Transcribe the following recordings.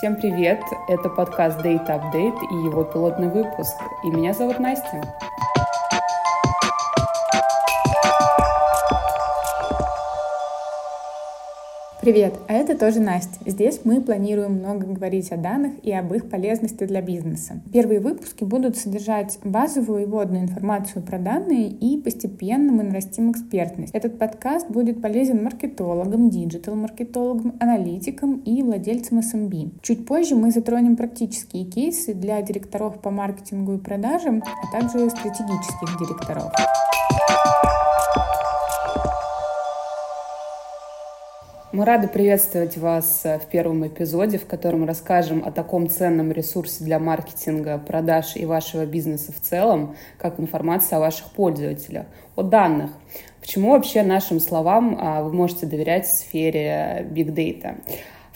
Всем привет! Это подкаст Data Update и его пилотный выпуск. И меня зовут Настя. Привет, а это тоже Настя. Здесь мы планируем много говорить о данных и об их полезности для бизнеса. Первые выпуски будут содержать базовую и вводную информацию про данные и постепенно мы нарастим экспертность. Этот подкаст будет полезен маркетологам, диджитал-маркетологам, аналитикам и владельцам SMB. Чуть позже мы затронем практические кейсы для директоров по маркетингу и продажам, а также стратегических директоров. Мы рады приветствовать вас э, в первом эпизоде, в котором расскажем о таком ценном ресурсе для маркетинга, продаж и вашего бизнеса в целом, как информация о ваших пользователях, о данных. Почему вообще нашим словам а, вы можете доверять в сфере Big Data?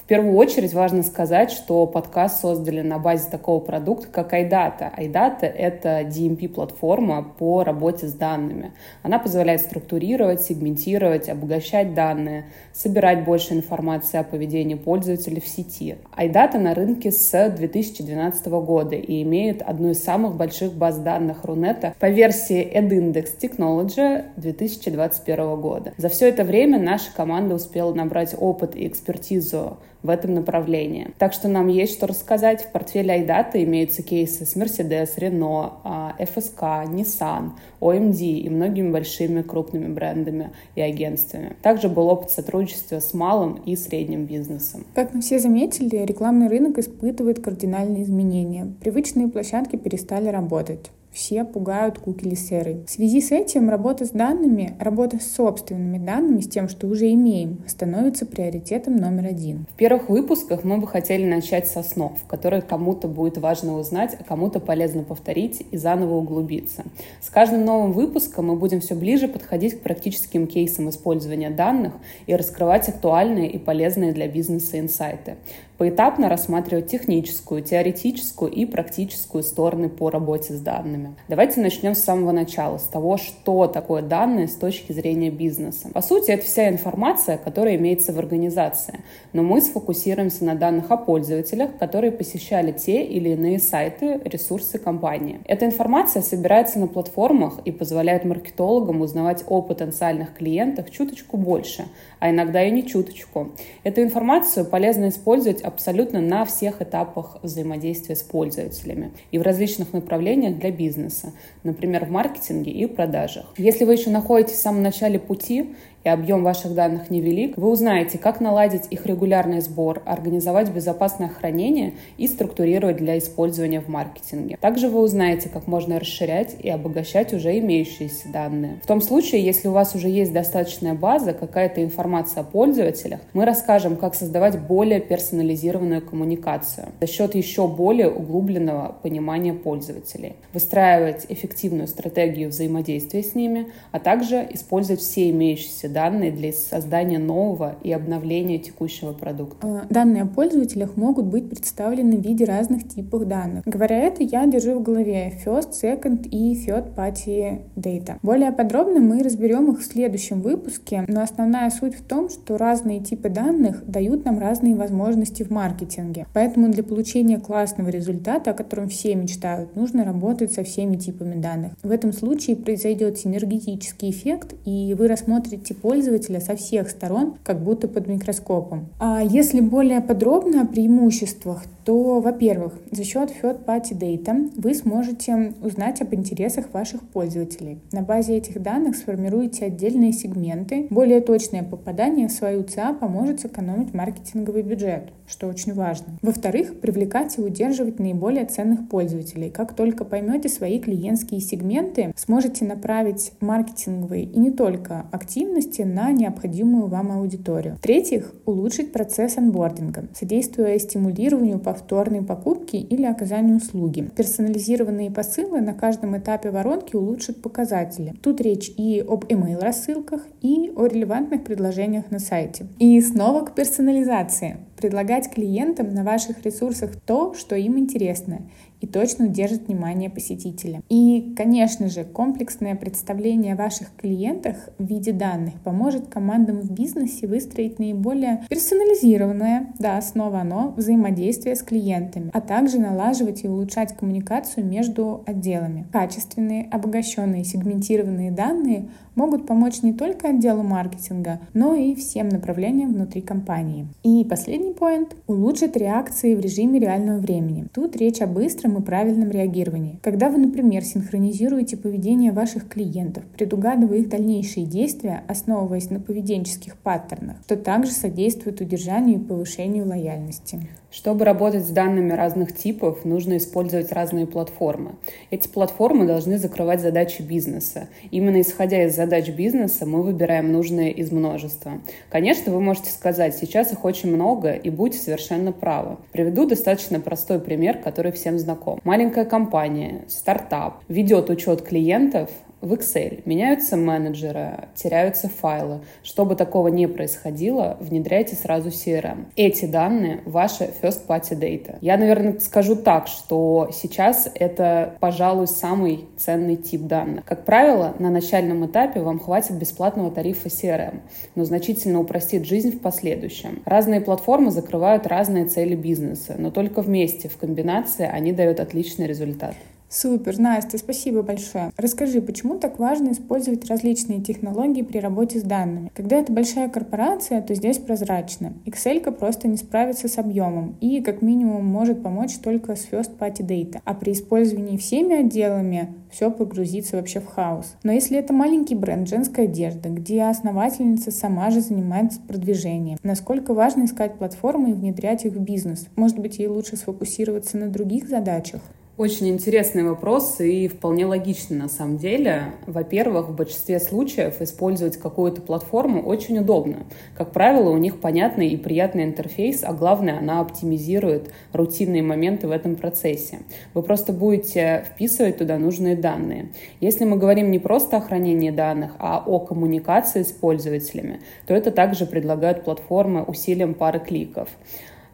В первую очередь важно сказать, что подкаст создали на базе такого продукта, как iData. iData — это DMP-платформа по работе с данными. Она позволяет структурировать, сегментировать, обогащать данные, собирать больше информации о поведении пользователей в сети. iData на рынке с 2012 года и имеет одну из самых больших баз данных Рунета по версии EdIndex Technology 2021 года. За все это время наша команда успела набрать опыт и экспертизу в этом направлении. Так что нам есть что рассказать. В портфеле Айдата имеются кейсы с Mercedes, Renault, FSK, Nissan, OMD и многими большими крупными брендами и агентствами. Также был опыт сотрудничества с малым и средним бизнесом. Как мы все заметили, рекламный рынок испытывает кардинальные изменения. Привычные площадки перестали работать все пугают кукили серой. В связи с этим работа с данными, работа с собственными данными, с тем, что уже имеем, становится приоритетом номер один. В первых выпусках мы бы хотели начать с основ, которые кому-то будет важно узнать, а кому-то полезно повторить и заново углубиться. С каждым новым выпуском мы будем все ближе подходить к практическим кейсам использования данных и раскрывать актуальные и полезные для бизнеса инсайты поэтапно рассматривать техническую, теоретическую и практическую стороны по работе с данными. Давайте начнем с самого начала, с того, что такое данные с точки зрения бизнеса. По сути, это вся информация, которая имеется в организации, но мы сфокусируемся на данных о пользователях, которые посещали те или иные сайты, ресурсы компании. Эта информация собирается на платформах и позволяет маркетологам узнавать о потенциальных клиентах чуточку больше, а иногда и не чуточку. Эту информацию полезно использовать абсолютно на всех этапах взаимодействия с пользователями и в различных направлениях для бизнеса, например, в маркетинге и продажах. Если вы еще находитесь в самом начале пути и объем ваших данных невелик, вы узнаете, как наладить их регулярный сбор, организовать безопасное хранение и структурировать для использования в маркетинге. Также вы узнаете, как можно расширять и обогащать уже имеющиеся данные. В том случае, если у вас уже есть достаточная база, какая-то информация о пользователях, мы расскажем, как создавать более персонализированную коммуникацию за счет еще более углубленного понимания пользователей, выстраивать эффективную стратегию взаимодействия с ними, а также использовать все имеющиеся данные для создания нового и обновления текущего продукта. А, данные о пользователях могут быть представлены в виде разных типов данных. Говоря это, я держу в голове First, Second и Third Party Data. Более подробно мы разберем их в следующем выпуске, но основная суть в том, что разные типы данных дают нам разные возможности в маркетинге. Поэтому для получения классного результата, о котором все мечтают, нужно работать со всеми типами данных. В этом случае произойдет синергетический эффект, и вы рассмотрите пользователя со всех сторон, как будто под микроскопом. А если более подробно о преимуществах, то, во-первых, за счет third-party data вы сможете узнать об интересах ваших пользователей. На базе этих данных сформируете отдельные сегменты. Более точное попадание в свою ЦА поможет сэкономить маркетинговый бюджет, что очень важно. Во-вторых, привлекать и удерживать наиболее ценных пользователей. Как только поймете свои клиентские сегменты, сможете направить маркетинговые и не только активности фокусе на необходимую вам аудиторию. В-третьих, улучшить процесс анбординга, содействуя стимулированию повторной покупки или оказанию услуги. Персонализированные посылы на каждом этапе воронки улучшат показатели. Тут речь и об email рассылках, и о релевантных предложениях на сайте. И снова к персонализации. Предлагать клиентам на ваших ресурсах то, что им интересно, и точно удержит внимание посетителя. И, конечно же, комплексное представление о ваших клиентах в виде данных поможет командам в бизнесе выстроить наиболее персонализированное, да, снова оно, взаимодействие с клиентами, а также налаживать и улучшать коммуникацию между отделами. Качественные, обогащенные, сегментированные данные могут помочь не только отделу маркетинга, но и всем направлениям внутри компании. И последний поинт — улучшить реакции в режиме реального времени. Тут речь о быстром и правильном реагировании. Когда вы, например, синхронизируете поведение ваших клиентов, предугадывая их дальнейшие действия, основываясь на поведенческих паттернах, то также содействует удержанию и повышению лояльности. Чтобы работать с данными разных типов, нужно использовать разные платформы. Эти платформы должны закрывать задачи бизнеса. Именно исходя из задач бизнеса мы выбираем нужные из множества. Конечно, вы можете сказать, сейчас их очень много, и будьте совершенно правы. Приведу достаточно простой пример, который всем знаком. Маленькая компания, стартап, ведет учет клиентов, в Excel. Меняются менеджеры, теряются файлы. Чтобы такого не происходило, внедряйте сразу CRM. Эти данные — ваша first party data. Я, наверное, скажу так, что сейчас это, пожалуй, самый ценный тип данных. Как правило, на начальном этапе вам хватит бесплатного тарифа CRM, но значительно упростит жизнь в последующем. Разные платформы закрывают разные цели бизнеса, но только вместе, в комбинации, они дают отличный результат. Супер, Настя, спасибо большое. Расскажи, почему так важно использовать различные технологии при работе с данными? Когда это большая корпорация, то здесь прозрачно. Excel просто не справится с объемом и как минимум может помочь только с First Party Data. А при использовании всеми отделами все погрузится вообще в хаос. Но если это маленький бренд женской одежды, где основательница сама же занимается продвижением, насколько важно искать платформы и внедрять их в бизнес? Может быть, ей лучше сфокусироваться на других задачах? Очень интересный вопрос и вполне логичный на самом деле. Во-первых, в большинстве случаев использовать какую-то платформу очень удобно. Как правило, у них понятный и приятный интерфейс, а главное, она оптимизирует рутинные моменты в этом процессе. Вы просто будете вписывать туда нужные данные. Если мы говорим не просто о хранении данных, а о коммуникации с пользователями, то это также предлагают платформы усилием пары кликов.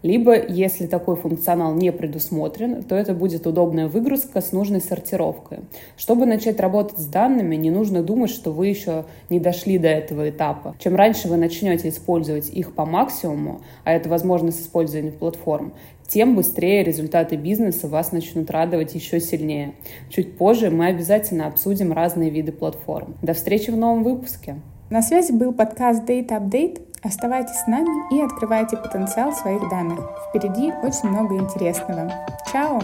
Либо, если такой функционал не предусмотрен, то это будет удобная выгрузка с нужной сортировкой. Чтобы начать работать с данными, не нужно думать, что вы еще не дошли до этого этапа. Чем раньше вы начнете использовать их по максимуму, а это возможность использования платформ, тем быстрее результаты бизнеса вас начнут радовать еще сильнее. Чуть позже мы обязательно обсудим разные виды платформ. До встречи в новом выпуске. На связи был подкаст Data Update. Оставайтесь с нами и открывайте потенциал своих данных. Впереди очень много интересного. Чао!